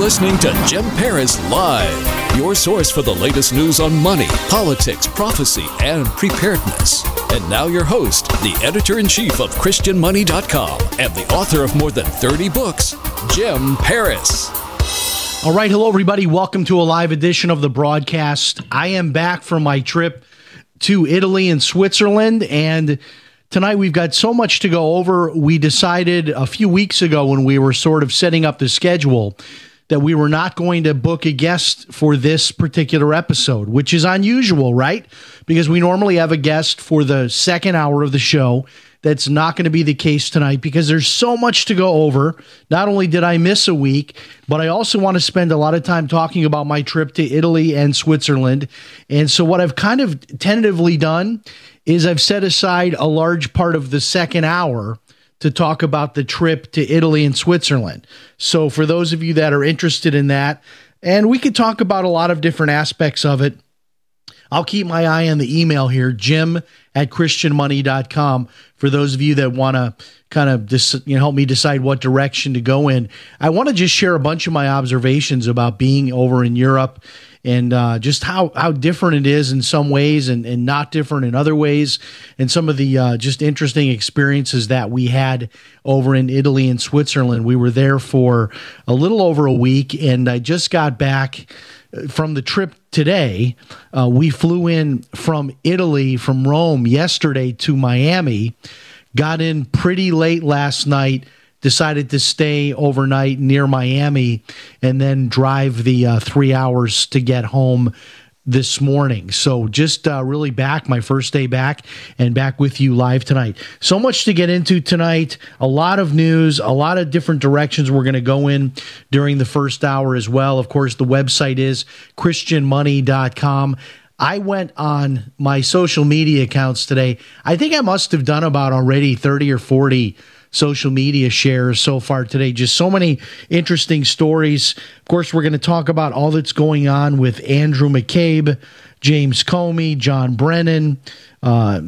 listening to Jim Paris Live, your source for the latest news on money, politics, prophecy, and preparedness. And now, your host, the editor in chief of ChristianMoney.com and the author of more than 30 books, Jim Paris. All right, hello, everybody. Welcome to a live edition of the broadcast. I am back from my trip to Italy and Switzerland, and tonight we've got so much to go over. We decided a few weeks ago when we were sort of setting up the schedule that we were not going to book a guest for this particular episode, which is unusual, right? Because we normally have a guest for the second hour of the show. That's not going to be the case tonight because there's so much to go over. Not only did I miss a week, but I also want to spend a lot of time talking about my trip to Italy and Switzerland. And so, what I've kind of tentatively done is I've set aside a large part of the second hour to talk about the trip to Italy and Switzerland. So, for those of you that are interested in that, and we could talk about a lot of different aspects of it. I'll keep my eye on the email here, jim at christianmoney.com, for those of you that want to kind of dis- you know, help me decide what direction to go in. I want to just share a bunch of my observations about being over in Europe and uh, just how, how different it is in some ways and, and not different in other ways, and some of the uh, just interesting experiences that we had over in Italy and Switzerland. We were there for a little over a week, and I just got back from the trip today. Uh, we flew in from Italy, from Rome yesterday to Miami, got in pretty late last night decided to stay overnight near Miami and then drive the uh, three hours to get home this morning. So just uh, really back, my first day back, and back with you live tonight. So much to get into tonight. A lot of news, a lot of different directions we're going to go in during the first hour as well. Of course, the website is christianmoney.com. I went on my social media accounts today. I think I must have done about already 30 or 40 social media shares so far today. Just so many interesting stories. Of course, we're going to talk about all that's going on with Andrew McCabe, James Comey, John Brennan. Uh,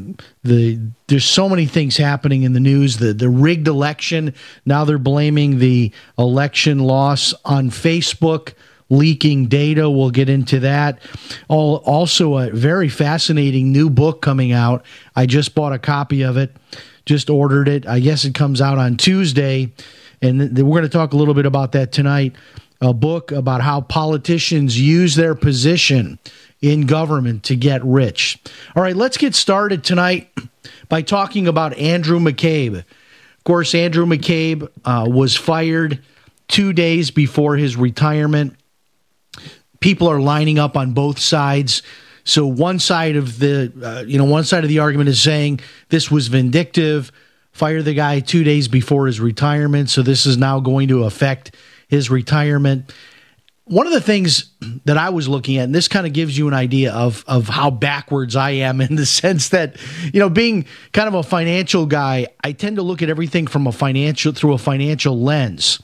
the there's so many things happening in the news. The the rigged election. Now they're blaming the election loss on Facebook leaking data. We'll get into that. All, also, a very fascinating new book coming out. I just bought a copy of it just ordered it. I guess it comes out on Tuesday. And th- we're going to talk a little bit about that tonight. A book about how politicians use their position in government to get rich. All right, let's get started tonight by talking about Andrew McCabe. Of course, Andrew McCabe uh, was fired two days before his retirement. People are lining up on both sides so one side of the uh, you know one side of the argument is saying this was vindictive, fire the guy 2 days before his retirement, so this is now going to affect his retirement. One of the things that I was looking at, and this kind of gives you an idea of of how backwards I am in the sense that, you know, being kind of a financial guy, I tend to look at everything from a financial through a financial lens.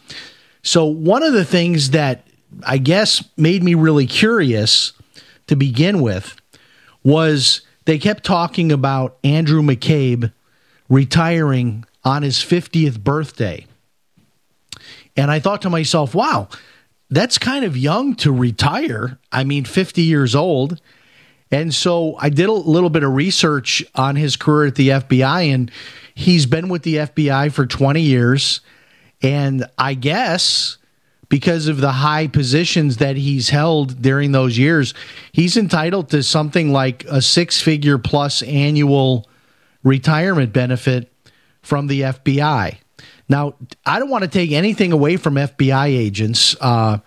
So one of the things that I guess made me really curious to begin with was they kept talking about Andrew McCabe retiring on his 50th birthday. And I thought to myself, wow, that's kind of young to retire. I mean, 50 years old. And so I did a little bit of research on his career at the FBI, and he's been with the FBI for 20 years. And I guess because of the high positions that he's held during those years, he's entitled to something like a six figure plus annual retirement benefit from the FBI. Now, I don't want to take anything away from FBI agents. Uh,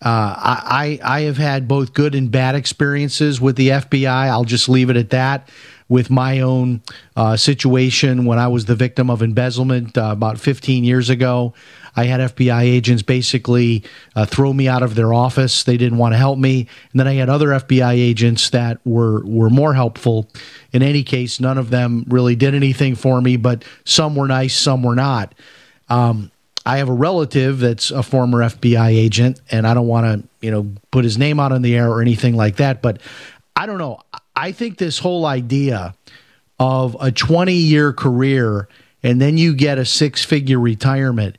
uh, I, I have had both good and bad experiences with the FBI. I'll just leave it at that. With my own uh, situation when I was the victim of embezzlement uh, about 15 years ago, I had FBI agents basically uh, throw me out of their office. They didn't want to help me, and then I had other FBI agents that were were more helpful. In any case, none of them really did anything for me, but some were nice, some were not. Um, I have a relative that's a former FBI agent, and I don't want to, you know, put his name out on the air or anything like that. But I don't know. I think this whole idea of a 20 year career and then you get a six figure retirement,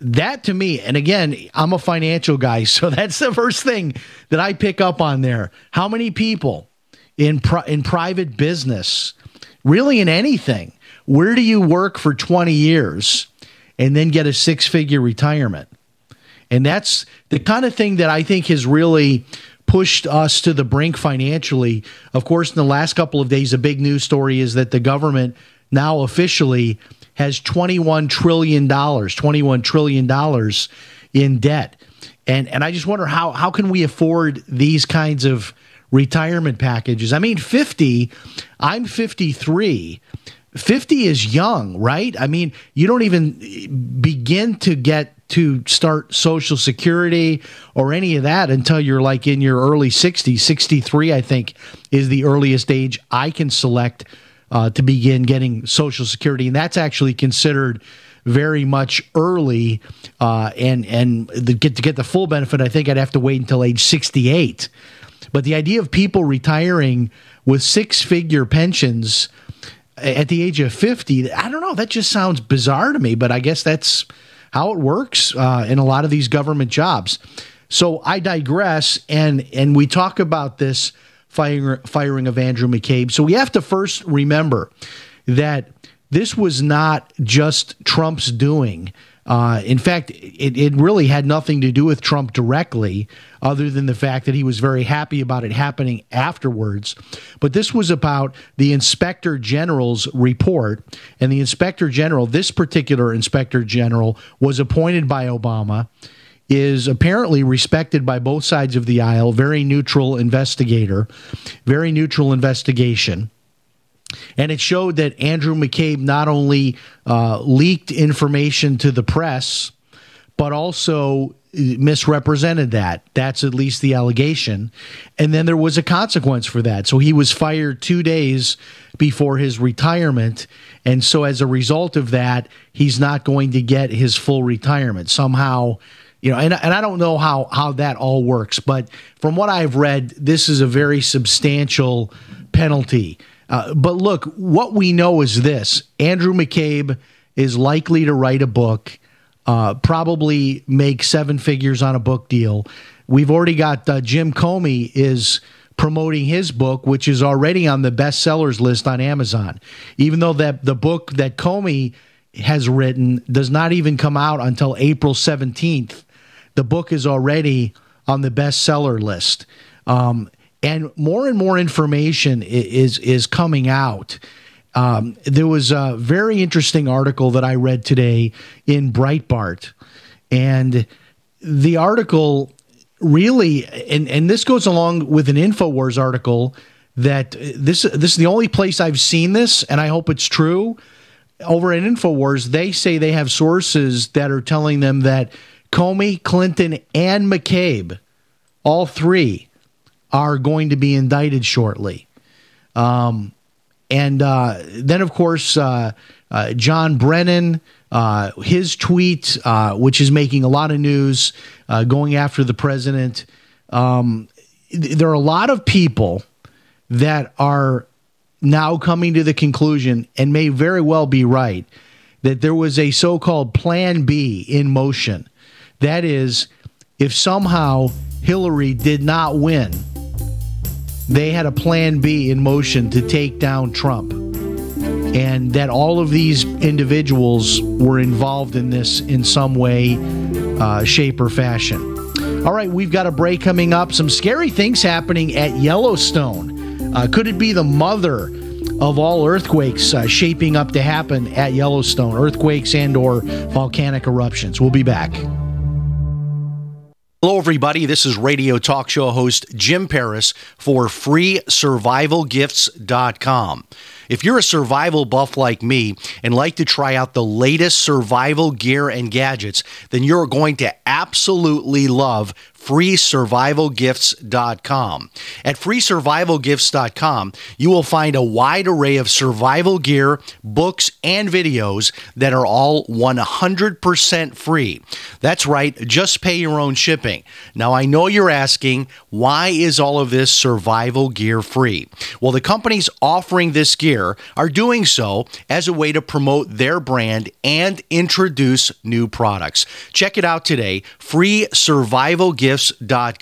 that to me, and again, I'm a financial guy, so that's the first thing that I pick up on there. How many people in pri- in private business, really in anything, where do you work for 20 years? and then get a six figure retirement. And that's the kind of thing that I think has really pushed us to the brink financially. Of course, in the last couple of days, a big news story is that the government now officially has $21 trillion, $21 trillion in debt. And, and I just wonder how, how can we afford these kinds of retirement packages? I mean, 50, I'm 53. 50 is young, right? I mean, you don't even begin to get to start Social Security or any of that until you're like in your early 60s. 63, I think, is the earliest age I can select uh, to begin getting Social Security. And that's actually considered very much early. Uh, and and the, get, to get the full benefit, I think I'd have to wait until age 68. But the idea of people retiring with six figure pensions at the age of 50, I don't know, that just sounds bizarre to me, but I guess that's how it works uh, in a lot of these government jobs. So I digress, and and we talk about this firing firing of Andrew McCabe. So we have to first remember that this was not just Trump's doing. Uh, in fact, it, it really had nothing to do with Trump directly, other than the fact that he was very happy about it happening afterwards. But this was about the inspector general's report. And the inspector general, this particular inspector general, was appointed by Obama is apparently respected by both sides of the aisle, very neutral investigator, very neutral investigation. And it showed that Andrew McCabe not only uh, leaked information to the press, but also misrepresented that. That's at least the allegation. And then there was a consequence for that. So he was fired two days before his retirement. And so as a result of that, he's not going to get his full retirement. Somehow, you know, and, and I don't know how, how that all works, but from what I've read, this is a very substantial penalty. Uh, but look, what we know is this Andrew McCabe is likely to write a book, uh, probably make seven figures on a book deal. We've already got uh, Jim Comey is promoting his book, which is already on the bestsellers list on Amazon. Even though that the book that Comey has written does not even come out until April 17th, the book is already on the bestseller list. Um, and more and more information is is coming out. Um, there was a very interesting article that I read today in Breitbart, and the article really, and and this goes along with an Infowars article that this this is the only place I've seen this, and I hope it's true. Over at Infowars, they say they have sources that are telling them that Comey, Clinton, and McCabe, all three, are going to be indicted shortly. Um, and uh, then, of course, uh, uh, John Brennan, uh, his tweet, uh, which is making a lot of news, uh, going after the president. Um, th- there are a lot of people that are now coming to the conclusion, and may very well be right, that there was a so called Plan B in motion. That is, if somehow Hillary did not win, they had a plan B in motion to take down Trump. And that all of these individuals were involved in this in some way uh, shape, or fashion. All right, we've got a break coming up. Some scary things happening at Yellowstone. Uh, could it be the mother of all earthquakes uh, shaping up to happen at Yellowstone? Earthquakes and/or volcanic eruptions. We'll be back. Hello, everybody. This is radio talk show host Jim Paris for FreeSurvivalGifts.com. If you're a survival buff like me and like to try out the latest survival gear and gadgets, then you're going to absolutely love freesurvivalgifts.com. At freesurvivalgifts.com, you will find a wide array of survival gear, books, and videos that are all 100% free. That's right, just pay your own shipping. Now, I know you're asking, why is all of this survival gear free? Well, the companies offering this gear are doing so as a way to promote their brand and introduce new products. Check it out today, freesurvivalgifts.com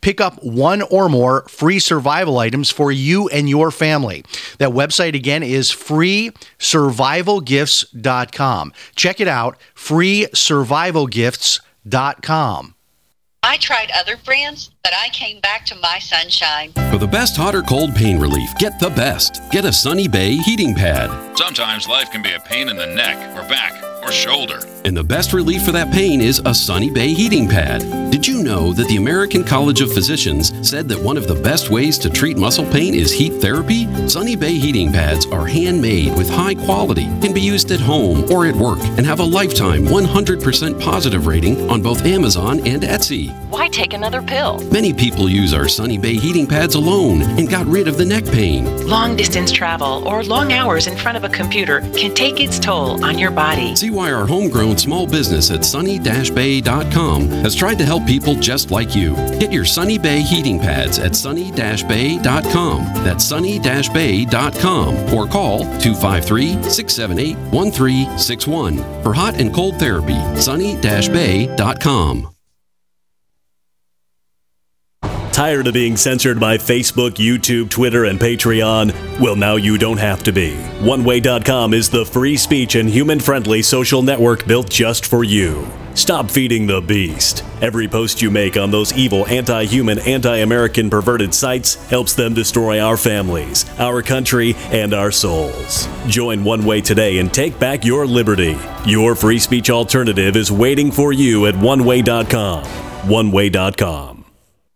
Pick up one or more free survival items for you and your family. That website again is freesurvivalgifts.com. Check it out, freesurvivalgifts.com. I tried other brands, but I came back to my sunshine. For the best hot or cold pain relief, get the best. Get a Sunny Bay heating pad. Sometimes life can be a pain in the neck or back or shoulder. And the best relief for that pain is a Sunny Bay heating pad. Did you know that the American College of Physicians said that one of the best ways to treat muscle pain is heat therapy? Sunny Bay heating pads are handmade with high quality, can be used at home or at work, and have a lifetime 100% positive rating on both Amazon and Etsy. Why take another pill? Many people use our Sunny Bay heating pads alone and got rid of the neck pain. Long distance travel or long hours in front of a computer can take its toll on your body. See why our homegrown small business at sunny-bay.com has tried to help people just like you. Get your Sunny Bay heating pads at sunny-bay.com. That's sunny-bay.com or call 253-678-1361 for hot and cold therapy. sunny-bay.com. Tired of being censored by Facebook, YouTube, Twitter, and Patreon? Well, now you don't have to be. OneWay.com is the free speech and human friendly social network built just for you. Stop feeding the beast. Every post you make on those evil, anti human, anti American perverted sites helps them destroy our families, our country, and our souls. Join One Way today and take back your liberty. Your free speech alternative is waiting for you at OneWay.com. OneWay.com.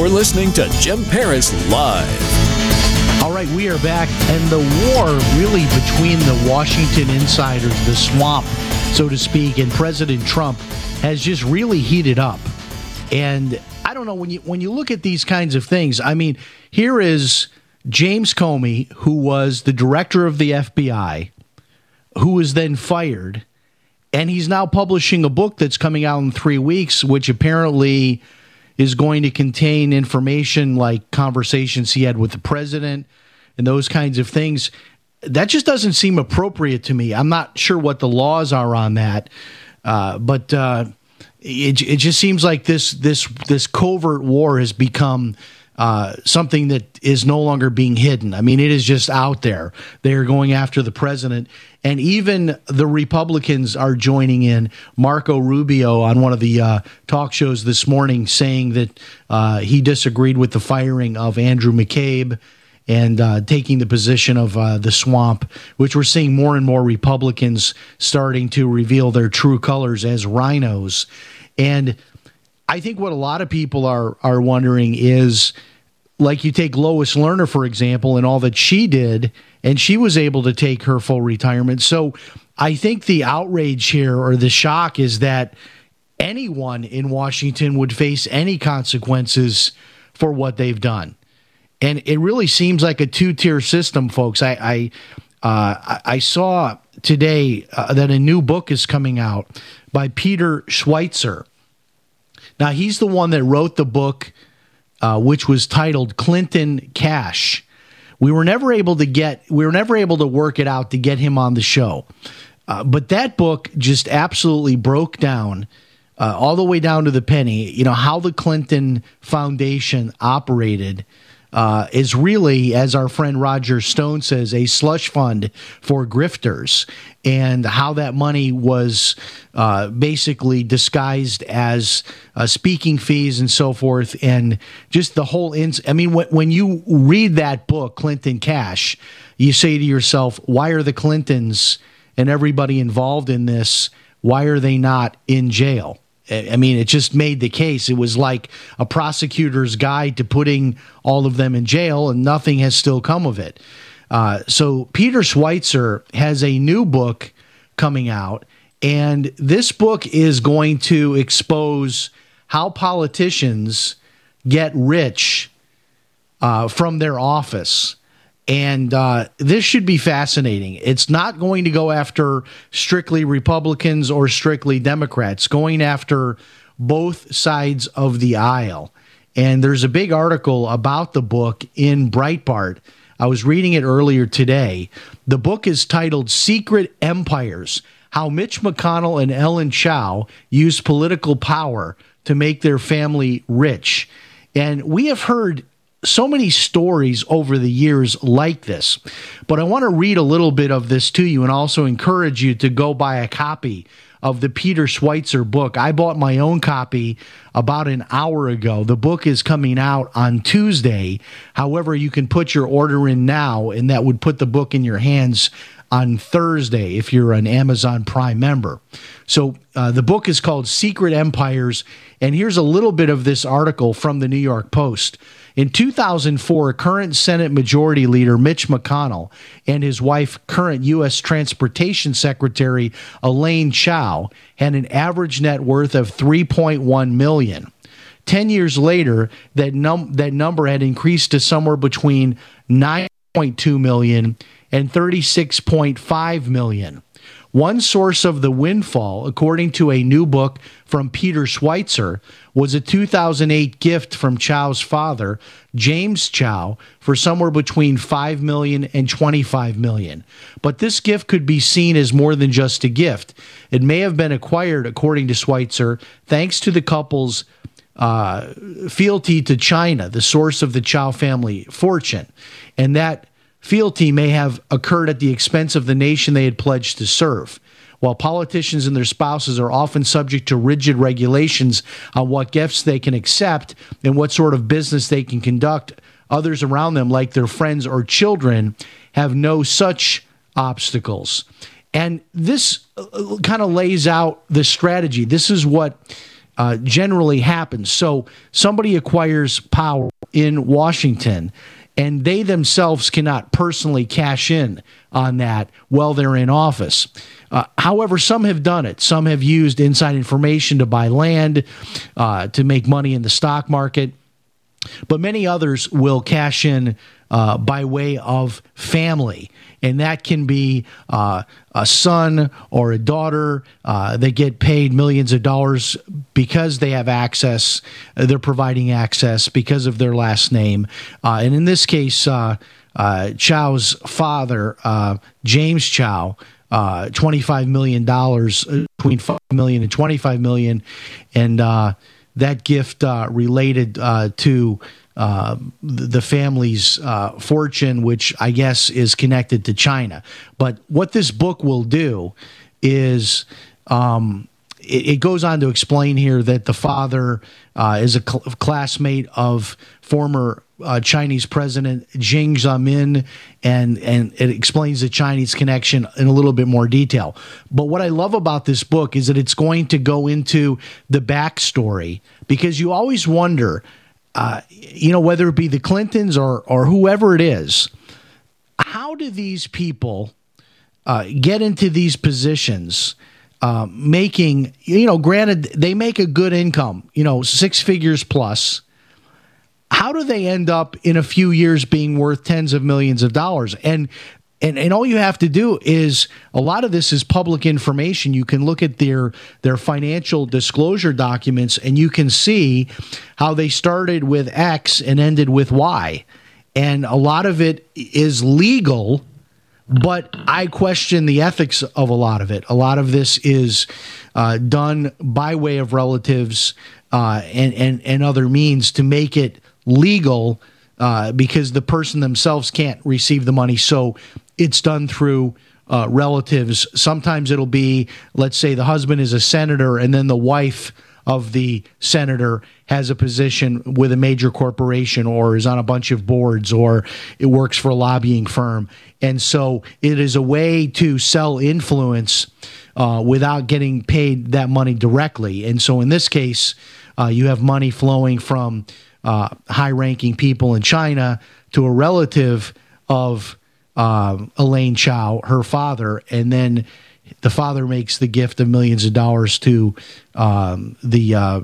You're listening to Jim Paris Live. All right, we are back, and the war really between the Washington insiders, the swamp, so to speak, and President Trump has just really heated up. And I don't know when you when you look at these kinds of things. I mean, here is James Comey, who was the director of the FBI, who was then fired, and he's now publishing a book that's coming out in three weeks, which apparently is going to contain information like conversations he had with the president and those kinds of things. That just doesn't seem appropriate to me. I'm not sure what the laws are on that, uh, but uh, it, it just seems like this this this covert war has become uh, something that is no longer being hidden. I mean, it is just out there. They're going after the president. And even the Republicans are joining in. Marco Rubio on one of the uh, talk shows this morning saying that uh, he disagreed with the firing of Andrew McCabe and uh, taking the position of uh, the swamp, which we're seeing more and more Republicans starting to reveal their true colors as rhinos. And I think what a lot of people are are wondering is like you take Lois Lerner, for example, and all that she did, and she was able to take her full retirement. So I think the outrage here or the shock is that anyone in Washington would face any consequences for what they've done. And it really seems like a two tier system, folks. I, I, uh, I saw today uh, that a new book is coming out by Peter Schweizer. Now, he's the one that wrote the book uh, which was titled Clinton Cash. We were never able to get, we were never able to work it out to get him on the show. Uh, but that book just absolutely broke down uh, all the way down to the penny, you know, how the Clinton Foundation operated uh, is really, as our friend Roger Stone says, a slush fund for grifters, and how that money was uh, basically disguised as uh, speaking fees and so forth, and just the whole. Ins- I mean, when, when you read that book, Clinton Cash, you say to yourself, why are the Clintons and everybody involved in this? Why are they not in jail? I mean, it just made the case. It was like a prosecutor's guide to putting all of them in jail, and nothing has still come of it. Uh, so, Peter Schweizer has a new book coming out, and this book is going to expose how politicians get rich uh, from their office. And uh, this should be fascinating. It's not going to go after strictly Republicans or strictly Democrats, going after both sides of the aisle. And there's a big article about the book in Breitbart. I was reading it earlier today. The book is titled Secret Empires How Mitch McConnell and Elaine Chao Used Political Power to Make Their Family Rich. And we have heard so many stories over the years like this. But I want to read a little bit of this to you and also encourage you to go buy a copy of the Peter Schweizer book. I bought my own copy about an hour ago. The book is coming out on Tuesday. However, you can put your order in now, and that would put the book in your hands on Thursday if you're an Amazon Prime member. So uh, the book is called Secret Empires. And here's a little bit of this article from the New York Post. In 2004, current Senate Majority Leader Mitch McConnell and his wife, current U.S. Transportation Secretary Elaine Chao, had an average net worth of 3.1 million. Ten years later, that num- that number had increased to somewhere between 9.2 million and 36.5 million. One source of the windfall, according to a new book from Peter Schweizer, was a 2008 gift from Chao's father, James Chao, for somewhere between 5 million and 25 million. But this gift could be seen as more than just a gift. It may have been acquired, according to Schweizer, thanks to the couple's uh, fealty to China, the source of the Chao family fortune. And that fealty may have occurred at the expense of the nation they had pledged to serve. While politicians and their spouses are often subject to rigid regulations on what gifts they can accept and what sort of business they can conduct, others around them, like their friends or children, have no such obstacles. And this uh, kind of lays out the strategy. This is what uh, generally happens. So somebody acquires power in Washington and they themselves cannot personally cash in on that while they're in office. Uh, however, some have done it. Some have used inside information to buy land, uh, to make money in the stock market. But many others will cash in uh, by way of family. And that can be uh, a son or a daughter. Uh, they get paid millions of dollars because they have access. Uh, they're providing access because of their last name, uh, and in this case, uh, uh, Chao's father, James Chao. $25 million between 5 million and 25 million and that gift related to uh, the family's uh, fortune, which I guess is connected to China. But what this book will do is um, it, it, goes on to explain here that the father uh, is a cl- classmate of former uh, Chinese President Jiang Zemin, and and it explains the Chinese connection in a little bit more detail. But what I love about this book is that it's going to go into the backstory because you always wonder uh, you know, whether it be the Clintons or or whoever it is, how do these people uh, get into these positions? Uh, making, you know, granted, they make a good income, you know, six figures plus. How do they end up in a few years being worth tens of millions of dollars? And and and all you have to do is a lot of this is public information. You can look at their their financial disclosure documents and you can see how they started with x and ended with y. And a lot of it is legal but i question the ethics of a lot of it. A lot of this is uh, done by way of relatives uh, and, and and other means to make it legal uh, because the person themselves can't receive the money. So it's done through uh, relatives. Sometimes it'll be, let's say, the husband is a senator, and then the wife of the senator has a position with a major corporation or is on a bunch of boards or it works for a lobbying firm. And so it is a way to sell influence uh, without getting paid that money directly. And so in this case, uh, you have money flowing from uh, high ranking people in China to a relative of um, Elaine Chao, her father, and then the father makes the gift of millions of dollars to um, the uh,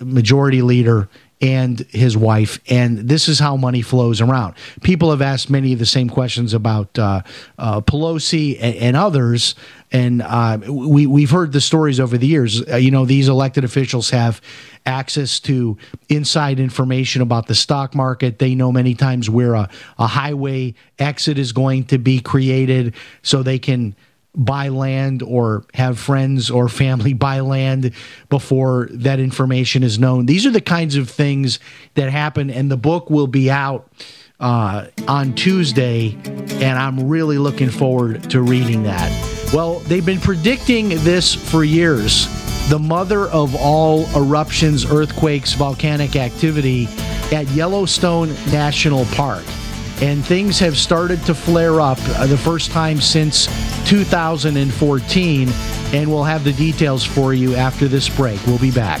majority leader and his wife. And this is how money flows around. People have asked many of the same questions about uh, uh, Pelosi and, and, others. And uh, we, we've heard the stories over the years. Uh, you know, these elected officials have access to inside information about the stock market. They know many times where a, a highway exit is going to be created so they can buy land or have friends or family buy land before that information is known. These are the kinds of things that happen, and the book will be out uh, on Tuesday, and I'm really looking forward to reading that. Well, they've been predicting this for years. The mother of all eruptions, earthquakes, volcanic activity at Yellowstone National Park and things have started to flare up uh, the first time since 2014. And we'll have the details for you after this break. We'll be back.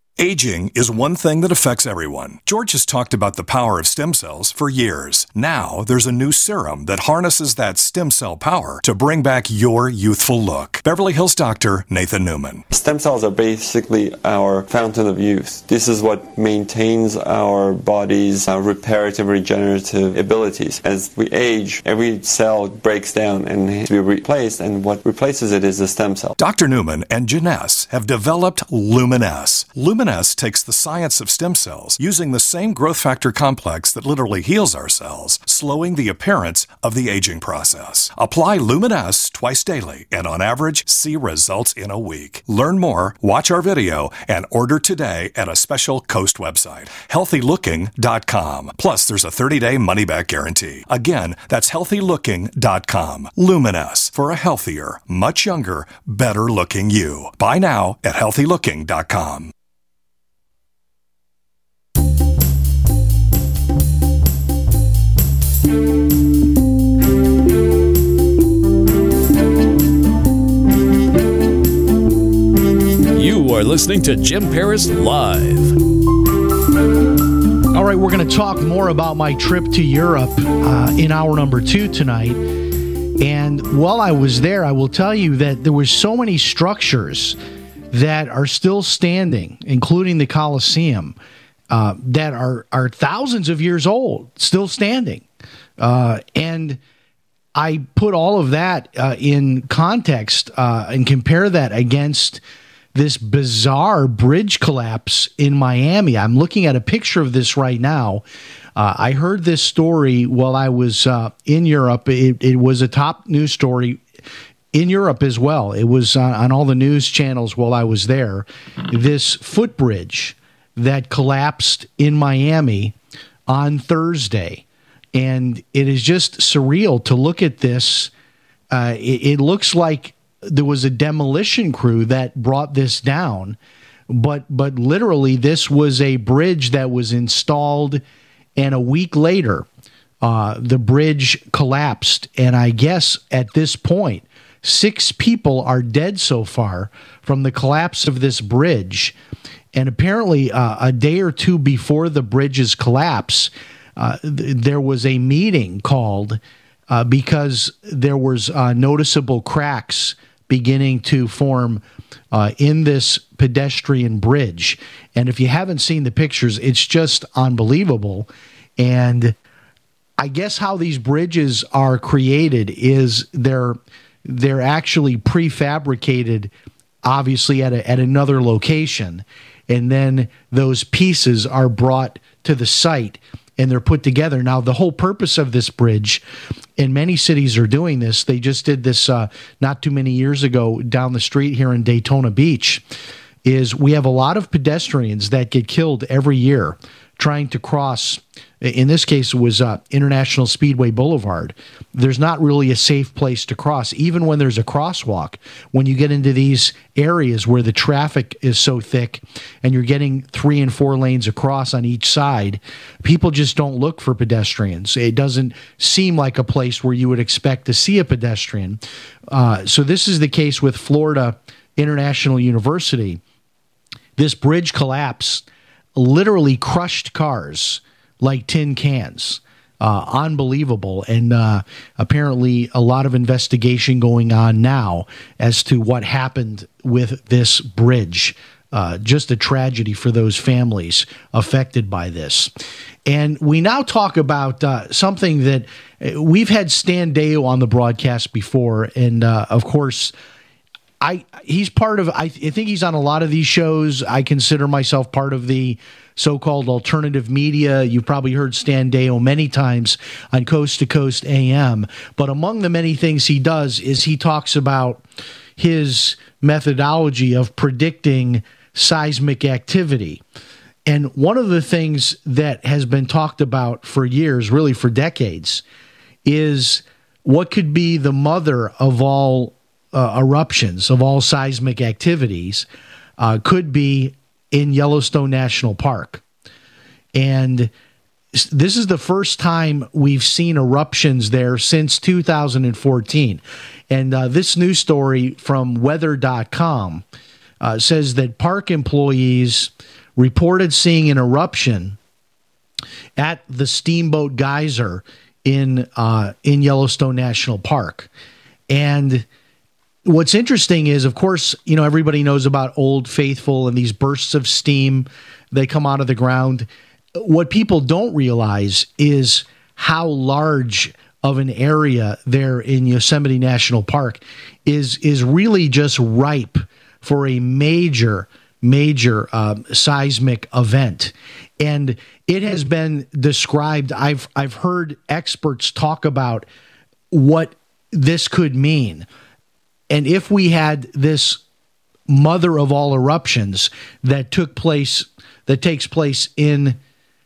Aging is one thing that affects everyone. George has talked about the power of stem cells for years. Now, there's a new serum that harnesses that stem cell power to bring back your youthful look. Beverly Hills doctor Nathan Newman. Stem cells are basically our fountain of youth. This is what maintains our body's uh, reparative, regenerative abilities. As we age, every cell breaks down and needs to be replaced, and what replaces it is the stem cell. Dr. Newman and Jeunesse have developed Luminesce. Luminesce takes the science of stem cells using the same growth factor complex that literally heals our cells, slowing the appearance of the aging process. Apply Luminesce twice daily and on average see results in a week. Learn more, watch our video, and order today at a special Coast website, healthylooking.com. Plus, there's a 30 day money back guarantee. Again, that's healthylooking.com. Luminesce for a healthier, much younger, better looking you. Buy now at healthylooking.com. You are listening to Jim Paris Live. All right, we're going to talk more about my trip to Europe uh, in hour number two tonight. And while I was there, I will tell you that there were so many structures that are still standing, including the Colosseum, uh, that are are thousands of years old, still standing. Uh, and I put all of that uh, in context uh, and compare that against this bizarre bridge collapse in Miami. I'm looking at a picture of this right now. Uh, I heard this story while I was uh, in Europe. It, it, was a top news story in Europe as well. It was on, on all the news channels while I was there. This footbridge that collapsed in Miami on Thursday. And it is just surreal to look at this. Uh, it, it looks like there was a demolition crew that brought this down, but but literally this was a bridge that was installed, and a week later, uh, the bridge collapsed. And I guess at this point, six people are dead so far from the collapse of this bridge. And apparently, uh, a day or two before the bridge's collapse, uh, th- there was a meeting called uh, because there was uh, noticeable cracks beginning to form uh, in this pedestrian bridge. And if you haven't seen the pictures, it's just unbelievable. And I guess how these bridges are created is they're they're actually prefabricated, obviously at a, at another location, and then those pieces are brought to the site and they're put together. Now, the whole purpose of this bridge, and many cities are doing this. They just did this uh, not too many years ago down the street here in Daytona Beach. Is we have a lot of pedestrians that get killed every year trying to cross in this case, it was uh, International Speedway Boulevard. There's not really a safe place to cross, even when there's a crosswalk. When you get into these areas where the traffic is so thick and you're getting three and four lanes across on each side, people just don't look for pedestrians. It doesn't seem like a place where you would expect to see a pedestrian. Uh, so, this is the case with Florida International University. This bridge collapse literally crushed cars like tin cans. Uh, unbelievable. And uh, apparently, a lot of investigation going on now as to what happened with this bridge. Uh, just a tragedy for those families affected by this. And we now talk about uh, something that uh, we've had Stan Deyo on the broadcast before. And uh, of course, I he's part of I, I think he's on a lot of these shows. I consider myself part of the so-called alternative media. You've probably heard Stan Deyo many times on Coast to Coast AM. But among the many things he does is he talks about his methodology of predicting seismic activity. And one of the things that has been talked about for years, really for decades, is what could be the mother of all uh, eruptions, of all seismic activities, uh, could be in Yellowstone National Park. And this is the first time we've seen eruptions there since 2014. And uh, this news story from weather.com uh, says that park employees reported seeing an eruption at the Steamboat Geyser in uh, in Yellowstone National Park. And what's interesting is, of course, you know, everybody knows about Old Faithful and these bursts of steam they come out of the ground. What people don't realize is how large of an area there in Yosemite National Park is is really just ripe for a major major um, seismic event and it has been described i've i've heard experts talk about what this could mean and if we had this mother of all eruptions that took place, that takes place in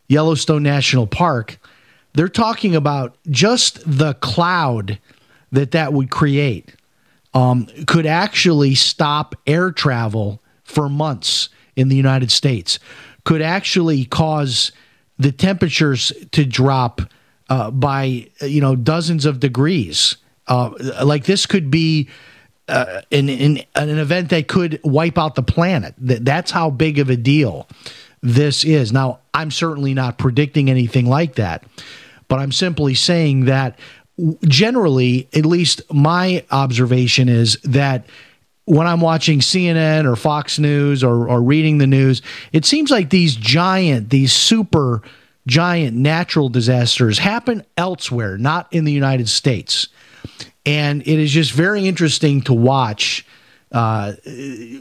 Yellowstone National Park, they're talking about just the cloud that that would create um, could actually stop air travel for months in the United States, could actually cause the temperatures to drop uh, by you know dozens of degrees. Uh, like this could be uh, an, an, an event that could wipe out the planet. That, that's how big of a deal this is. Now, I'm certainly not predicting anything like that, but I'm simply saying that generally, at least my observation is that when I'm watching CNN or Fox News or, or reading the news, it seems like these giant, these super giant natural disasters happen elsewhere, not in the United States. And it is just very interesting to watch uh,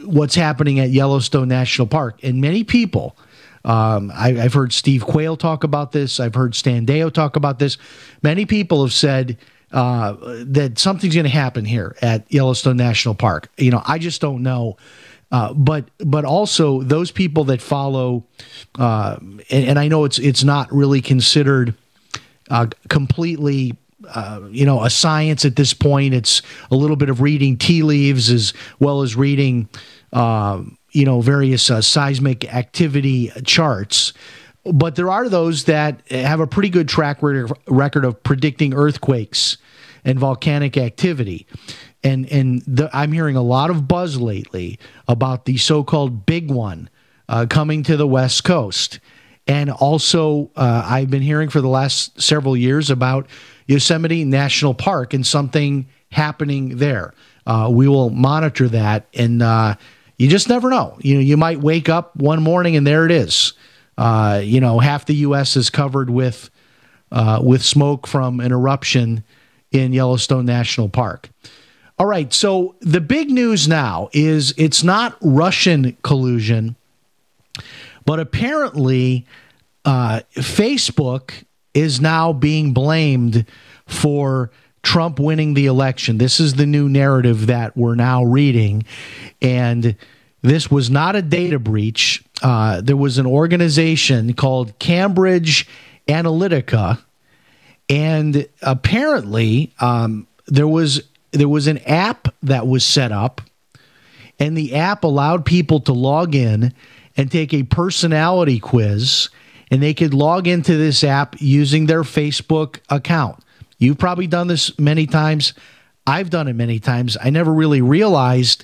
what's happening at Yellowstone National Park. And many people, um, I, have heard Steve Quayle talk about this, I've heard Stan Deyo talk about this. Many people have said, uh, that something's going to happen here at Yellowstone National Park. You know, I just don't know. Uh, but but also those people that follow, uh, and, and, I know it's it's not really considered uh, completely uh, you know, a science at this point. It's a little bit of reading tea leaves as well as reading, uh, you know, various uh, seismic activity charts. But there are those that have a pretty good track record of predicting earthquakes and volcanic activity. And, and the, I'm hearing a lot of buzz lately about the so called big one uh, coming to the West Coast. And also, uh, I've been hearing for the last several years about Yosemite National Park and something happening there. Uh, we will monitor that, and uh, you just never know. You know, you might wake up one morning and there it is. Uh, you know, half the U.S. is covered with uh, with smoke from an eruption in Yellowstone National Park. All right, so the big news now is it's not Russian collusion, but apparently uh, Facebook is now being blamed for Trump winning the election. This is the new narrative that we're now reading. And this was not a data breach. Uh, there was an organization called Cambridge Analytica, and apparently um, there was there was an app that was set up, and the app allowed people to log in and take a personality quiz, and they could log into this app using their Facebook account. You've probably done this many times. I've done it many times. I never really realized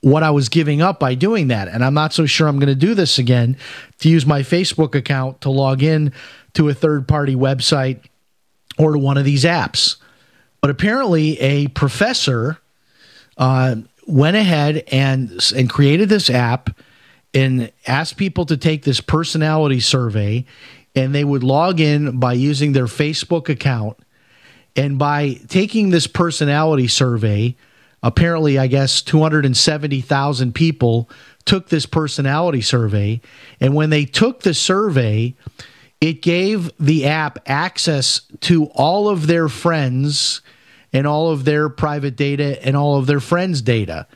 what I was giving up by doing that. And I'm not so sure I'm going to do this again to use my Facebook account to log in to a third party website or to one of these apps. But apparently, a professor uh, went ahead and, and created this app and asked people to take this personality survey. And they would log in by using their Facebook account. And by taking this personality survey, apparently, I guess 270,000 people took this personality survey. And when they took the survey, it gave the app access to all of their friends and all of their private data and all of their friends' data.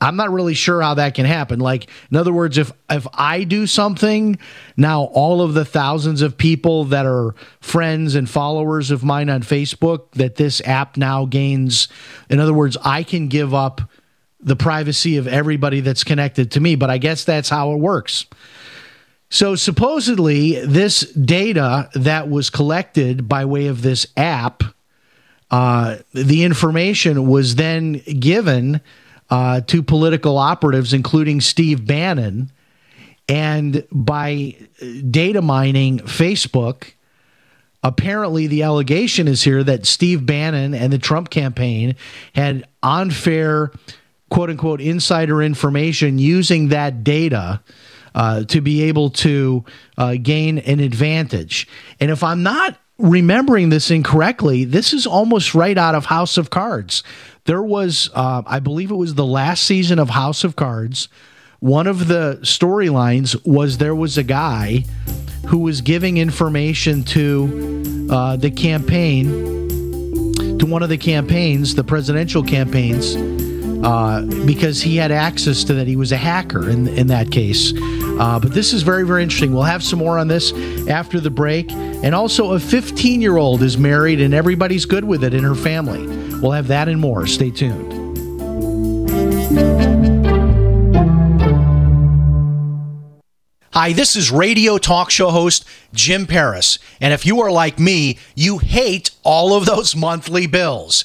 I'm not really sure how that can happen. Like, in other words, if if I do something, now all of the thousands of people that are friends and followers of mine on Facebook, that this app now gains. In other words, I can give up the privacy of everybody that's connected to me. But I guess that's how it works. So supposedly, this data that was collected by way of this app, uh, the information was then given uh, to political operatives, including Steve Bannon. And by data mining Facebook, apparently the allegation is here that Steve Bannon and the Trump campaign had unfair, quote unquote, insider information using that data. Uh, to be able to uh, gain an advantage. And if I'm not remembering this incorrectly, this is almost right out of House of Cards. There was, uh, I believe it was the last season of House of Cards. One of the storylines was there was a guy who was giving information to uh, the campaign, to one of the campaigns, the presidential campaigns, uh, because he had access to that. He was a hacker in, in that case. Uh, but this is very, very interesting. We'll have some more on this after the break. And also, a 15 year old is married and everybody's good with it in her family. We'll have that and more. Stay tuned. Hi, this is radio talk show host Jim Paris. And if you are like me, you hate all of those monthly bills.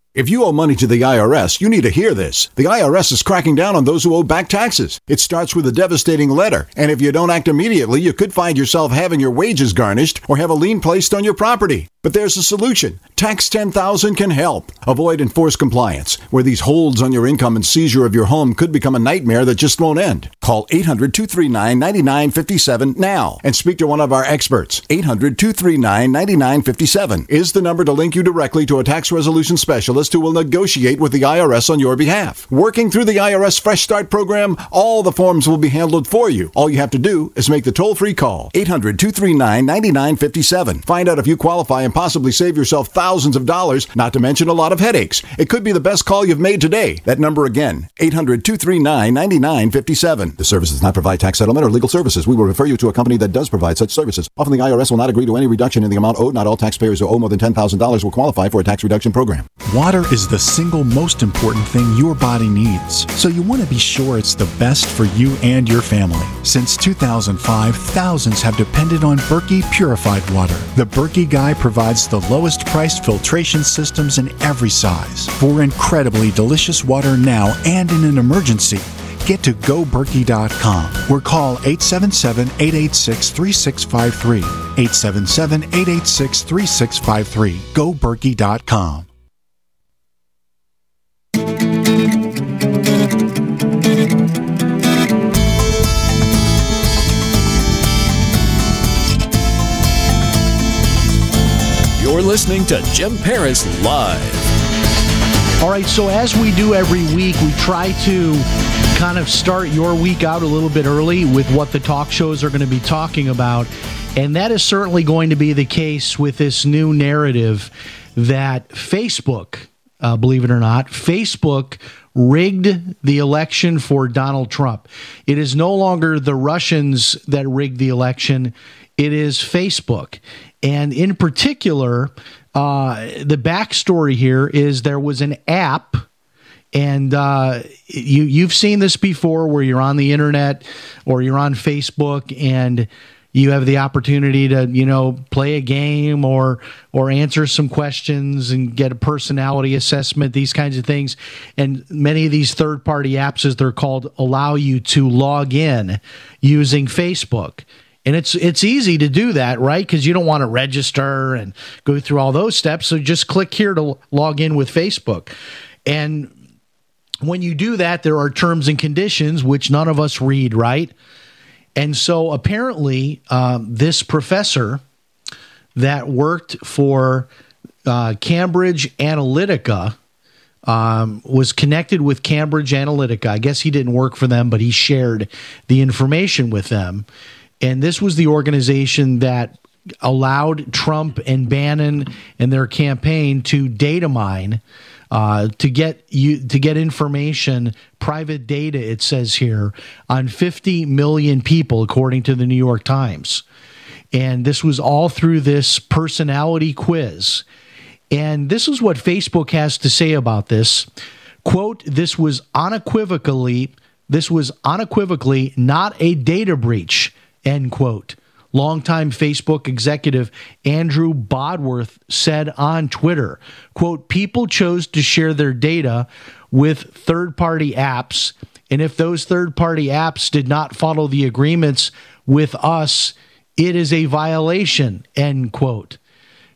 If you owe money to the IRS, you need to hear this. The IRS is cracking down on those who owe back taxes. It starts with a devastating letter, and if you don't act immediately, you could find yourself having your wages garnished or have a lien placed on your property. But there's a solution. Tax 10,000 can help. Avoid enforced compliance, where these holds on your income and seizure of your home could become a nightmare that just won't end. Call 800 239 9957 now and speak to one of our experts. 800 239 9957 is the number to link you directly to a tax resolution specialist who will negotiate with the IRS on your behalf. Working through the IRS Fresh Start program, all the forms will be handled for you. All you have to do is make the toll free call 800 239 9957. Find out if you qualify and possibly save yourself thousands of dollars, not to mention a lot of headaches. It could be the best call you've made today. That number again, 800 239 9957. The service does not provide tax settlement or legal services. We will refer you to a company that does provide such services. Often the IRS will not agree to any reduction in the amount owed. Not all taxpayers who owe more than $10,000 will qualify for a tax reduction program. Water is the single most important thing your body needs, so you want to be sure it's the best for you and your family. Since 2005, thousands have depended on Berkey purified water. The Berkey guy provides the lowest priced filtration systems in every size for incredibly delicious water now and in an emergency. Get to goberkey.com or call 877 886 3653. 877 886 3653. GoBerkey.com. You're listening to Jim Paris Live. All right, so as we do every week, we try to kind of start your week out a little bit early with what the talk shows are going to be talking about. And that is certainly going to be the case with this new narrative that Facebook, uh, believe it or not, Facebook rigged the election for Donald Trump. It is no longer the Russians that rigged the election, it is Facebook. And in particular, uh, the backstory here is there was an app, and uh, you you've seen this before, where you're on the internet or you're on Facebook, and you have the opportunity to you know play a game or or answer some questions and get a personality assessment these kinds of things and many of these third party apps as they're called allow you to log in using Facebook and it's it's easy to do that, right? Because you don't want to register and go through all those steps. So just click here to log in with Facebook. And when you do that, there are terms and conditions which none of us read, right? And so apparently, um, this professor that worked for uh, Cambridge Analytica um, was connected with Cambridge Analytica. I guess he didn't work for them, but he shared the information with them. And this was the organization that allowed Trump and Bannon and their campaign to data mine. Uh, to get you to get information, private data. It says here on 50 million people, according to the New York Times, and this was all through this personality quiz. And this is what Facebook has to say about this. Quote, this was unequivocally, this was unequivocally not a data breach End quote. Longtime Facebook executive Andrew Bosworth said on Twitter, quote, people chose to share their data with third party apps. And if those third party apps did not follow the agreements with us, it is a violation, end quote.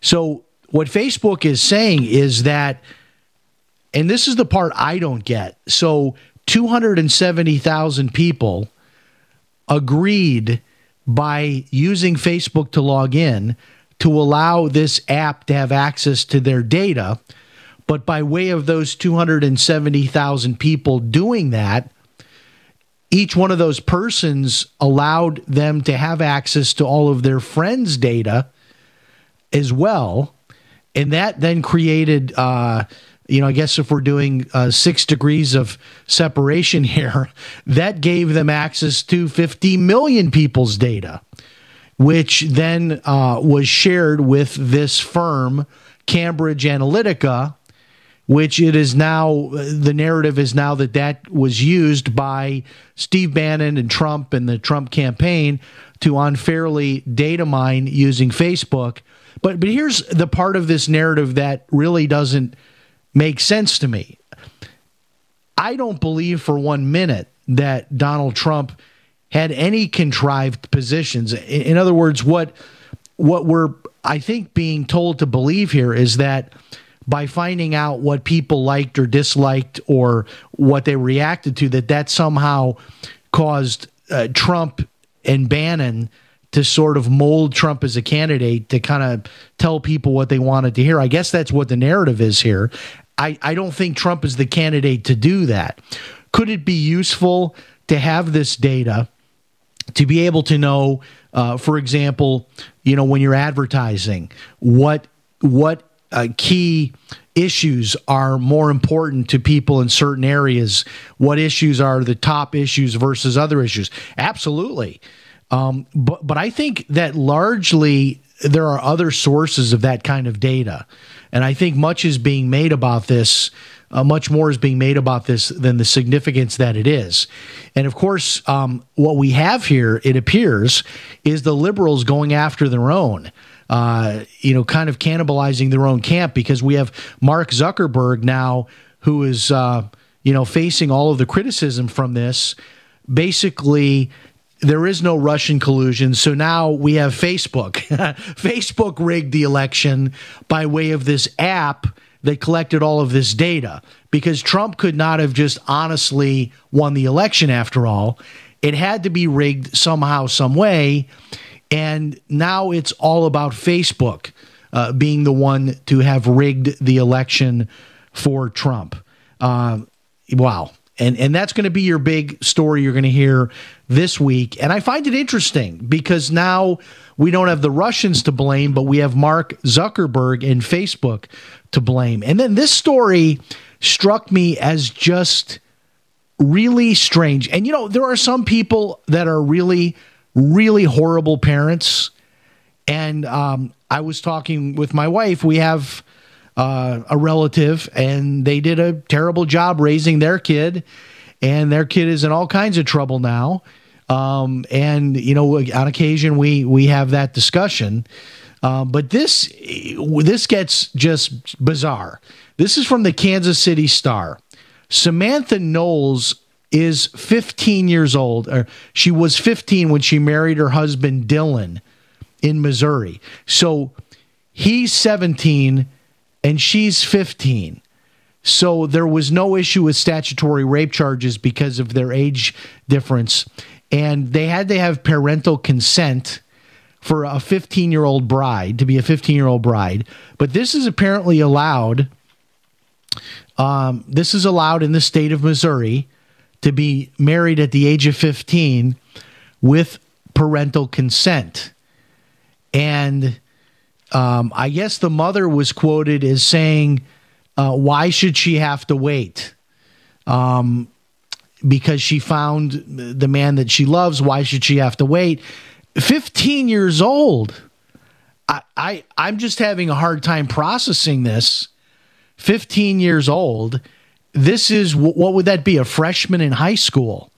So, what Facebook is saying is that, and this is the part I don't get. So, 270,000 people agreed by using Facebook to log in to allow this app to have access to their data. But by way of those 270,000 people doing that, each one of those persons allowed them to have access to all of their friends' data as well. And that then created uh, you know, I guess if we're doing uh, six degrees of separation here, that gave them access to 50 million people's data, which then uh, was shared with this firm, Cambridge Analytica, which it is now, the narrative is now that that was used by Steve Bannon and Trump and the Trump campaign to unfairly data mine using Facebook. But, but here's the part of this narrative that really doesn't make sense to me. I don't believe for one minute that Donald Trump had any contrived positions. In other words, what what we're I think being told to believe here is that by finding out what people liked or disliked or what they reacted to, that that somehow caused uh, Trump and Bannon to sort of mold Trump as a candidate to kind of tell people what they wanted to hear. I guess that's what the narrative is here. I, I don't think Trump is the candidate to do that. Could it be useful to have this data to be able to know, uh, for example, you know, when you're advertising, what what uh, key issues are more important to people in certain areas? What issues are the top issues versus other issues? Absolutely. Um, but but I think that largely there are other sources of that kind of data. And I think much is being made about this. Uh, much more is being made about this than the significance that it is. And of course, um, what we have here, it appears, is the liberals going after their own. Uh, you know, kind of cannibalizing their own camp because we have Mark Zuckerberg now who is, uh, you know, facing all of the criticism from this, basically there is no Russian collusion. So now we have Facebook. Facebook rigged the election by way of this app that collected all of this data because Trump could not have just honestly won the election after all. It had to be rigged somehow, some way. And now it's all about Facebook uh, being the one to have rigged the election for Trump. Uh, wow and and that's going to be your big story you're going to hear this week. And i find it interesting because now we don't have the russians to blame but we have mark zuckerberg and facebook to blame. And then this story struck me as just really strange. And you know there are some people that are really really horrible parents. And um, i was talking with my wife. We have uh, a relative, and they did a terrible job raising their kid, and their kid is in all kinds of trouble now. Um, and you know, on occasion we we have that discussion. Uh, but this this gets just bizarre. This is from the Kansas City Star. Samantha Knowles is 15 years old, or she was 15 when she married her husband Dylan in Missouri. So he's 17 and she's 15. So there was no issue with statutory rape charges because of their age difference. And they had to have parental consent for a 15 year old bride to be a 15 year old bride. But this is apparently allowed. Um, this is allowed in the state of Missouri to be married at the age of 15 with parental consent. And um, I guess the mother was quoted as saying, uh, "Why should she have to wait?" Um, because she found the man that she loves. Why should she have to wait? Fifteen years old. I, I I'm just having a hard time processing this. Fifteen years old. This is what would that be? A freshman in high school,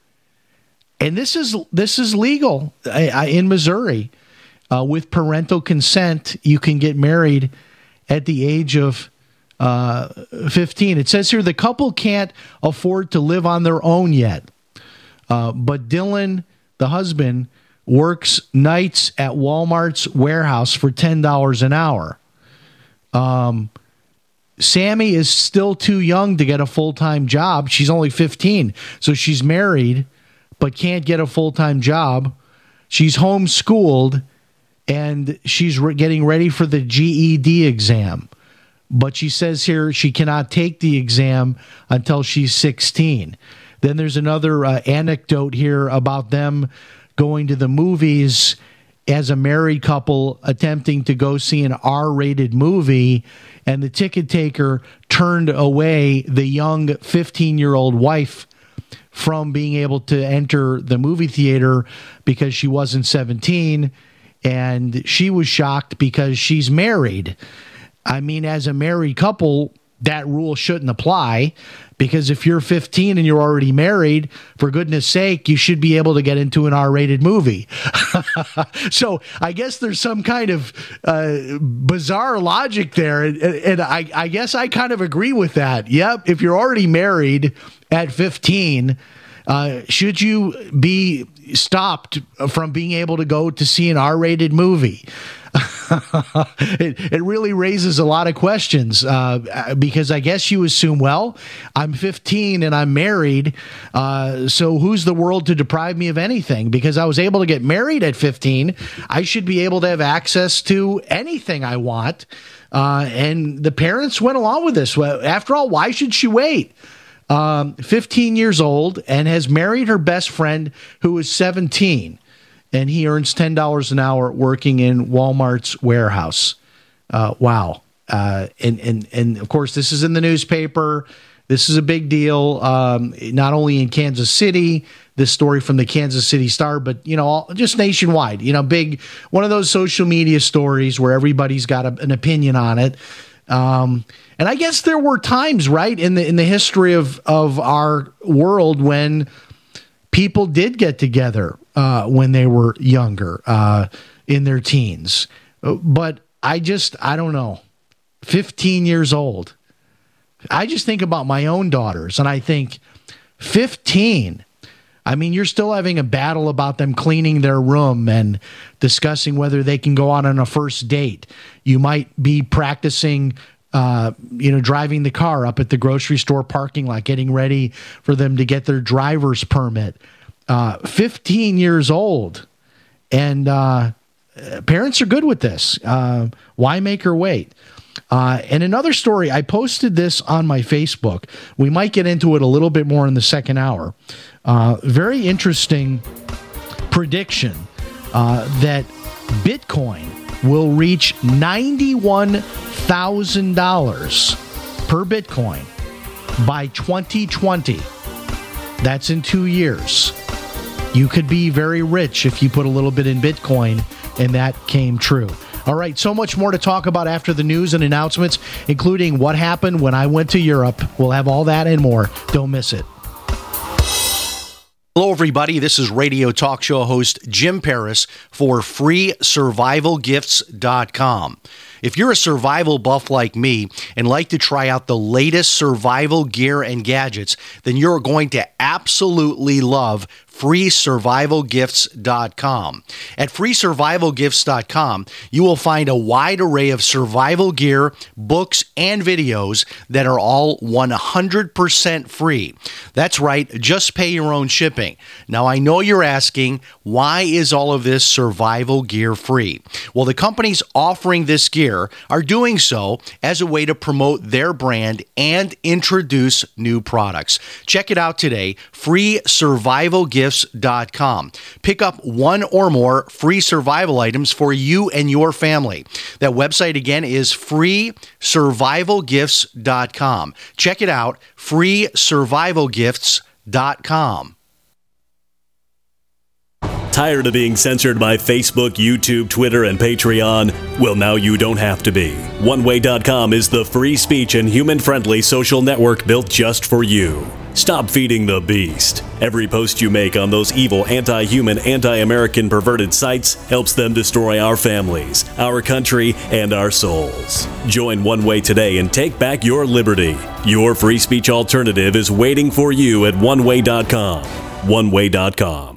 and this is this is legal in Missouri uh, with parental consent, you can get married at the age of uh, 15. It says here the couple can't afford to live on their own yet. Uh, but Dylan, the husband, works nights at Walmart's warehouse for $10 an hour. Um, Sammy is still too young to get a full time job. She's only 15. So she's married, but can't get a full time job. She's homeschooled and she's re- getting ready for the GED exam. But she says here she cannot take the exam until she's 16. Then there's another uh, anecdote here about them going to the movies as a married couple attempting to go see an R rated movie, and the ticket taker turned away the young 15 year old wife from being able to enter the movie theater because she wasn't 17. And she was shocked because she's married. I mean, as a married couple, that rule shouldn't apply because if you're 15 and you're already married, for goodness sake, you should be able to get into an R rated movie. so I guess there's some kind of uh, bizarre logic there. And, and I, I guess I kind of agree with that. Yep. If you're already married at 15, uh, should you be stopped from being able to go to see an R rated movie? it, it really raises a lot of questions uh, because I guess you assume, well, I'm 15 and I'm married, uh, so who's the world to deprive me of anything? Because I was able to get married at 15, I should be able to have access to anything I want. Uh, and the parents went along with this. After all, why should she wait? Um, 15 years old and has married her best friend who is 17 and he earns ten dollars an hour working in Walmart's warehouse. Uh, wow! Uh, and and and of course, this is in the newspaper. This is a big deal, um, not only in Kansas City. This story from the Kansas City Star, but you know, all, just nationwide. You know, big one of those social media stories where everybody's got a, an opinion on it. Um, and I guess there were times, right, in the in the history of of our world when people did get together uh, when they were younger, uh, in their teens. But I just, I don't know, 15 years old. I just think about my own daughters and I think 15. I mean, you're still having a battle about them cleaning their room and discussing whether they can go out on a first date. You might be practicing uh, you know, driving the car up at the grocery store parking lot, getting ready for them to get their driver's permit uh, 15 years old, and uh, parents are good with this. Uh, why make her wait? Uh, and another story, I posted this on my Facebook. We might get into it a little bit more in the second hour. Uh, very interesting prediction uh, that Bitcoin will reach $91,000 per Bitcoin by 2020. That's in two years. You could be very rich if you put a little bit in Bitcoin, and that came true. All right, so much more to talk about after the news and announcements, including what happened when I went to Europe. We'll have all that and more. Don't miss it. Hello, everybody. This is radio talk show host Jim Paris for FreeSurvivalGifts.com. If you're a survival buff like me and like to try out the latest survival gear and gadgets, then you're going to absolutely love freesurvivalgifts.com. At freesurvivalgifts.com, you will find a wide array of survival gear, books, and videos that are all 100% free. That's right, just pay your own shipping. Now, I know you're asking, why is all of this survival gear free? Well, the company's offering this gear are doing so as a way to promote their brand and introduce new products. Check it out today, freesurvivalgifts.com Pick up one or more free survival items for you and your family. That website again is freesurvivalgifts.com. Check it out, freesurvivalgifts.com. Tired of being censored by Facebook, YouTube, Twitter, and Patreon? Well, now you don't have to be. OneWay.com is the free speech and human friendly social network built just for you. Stop feeding the beast. Every post you make on those evil, anti human, anti American perverted sites helps them destroy our families, our country, and our souls. Join One Way today and take back your liberty. Your free speech alternative is waiting for you at OneWay.com. OneWay.com.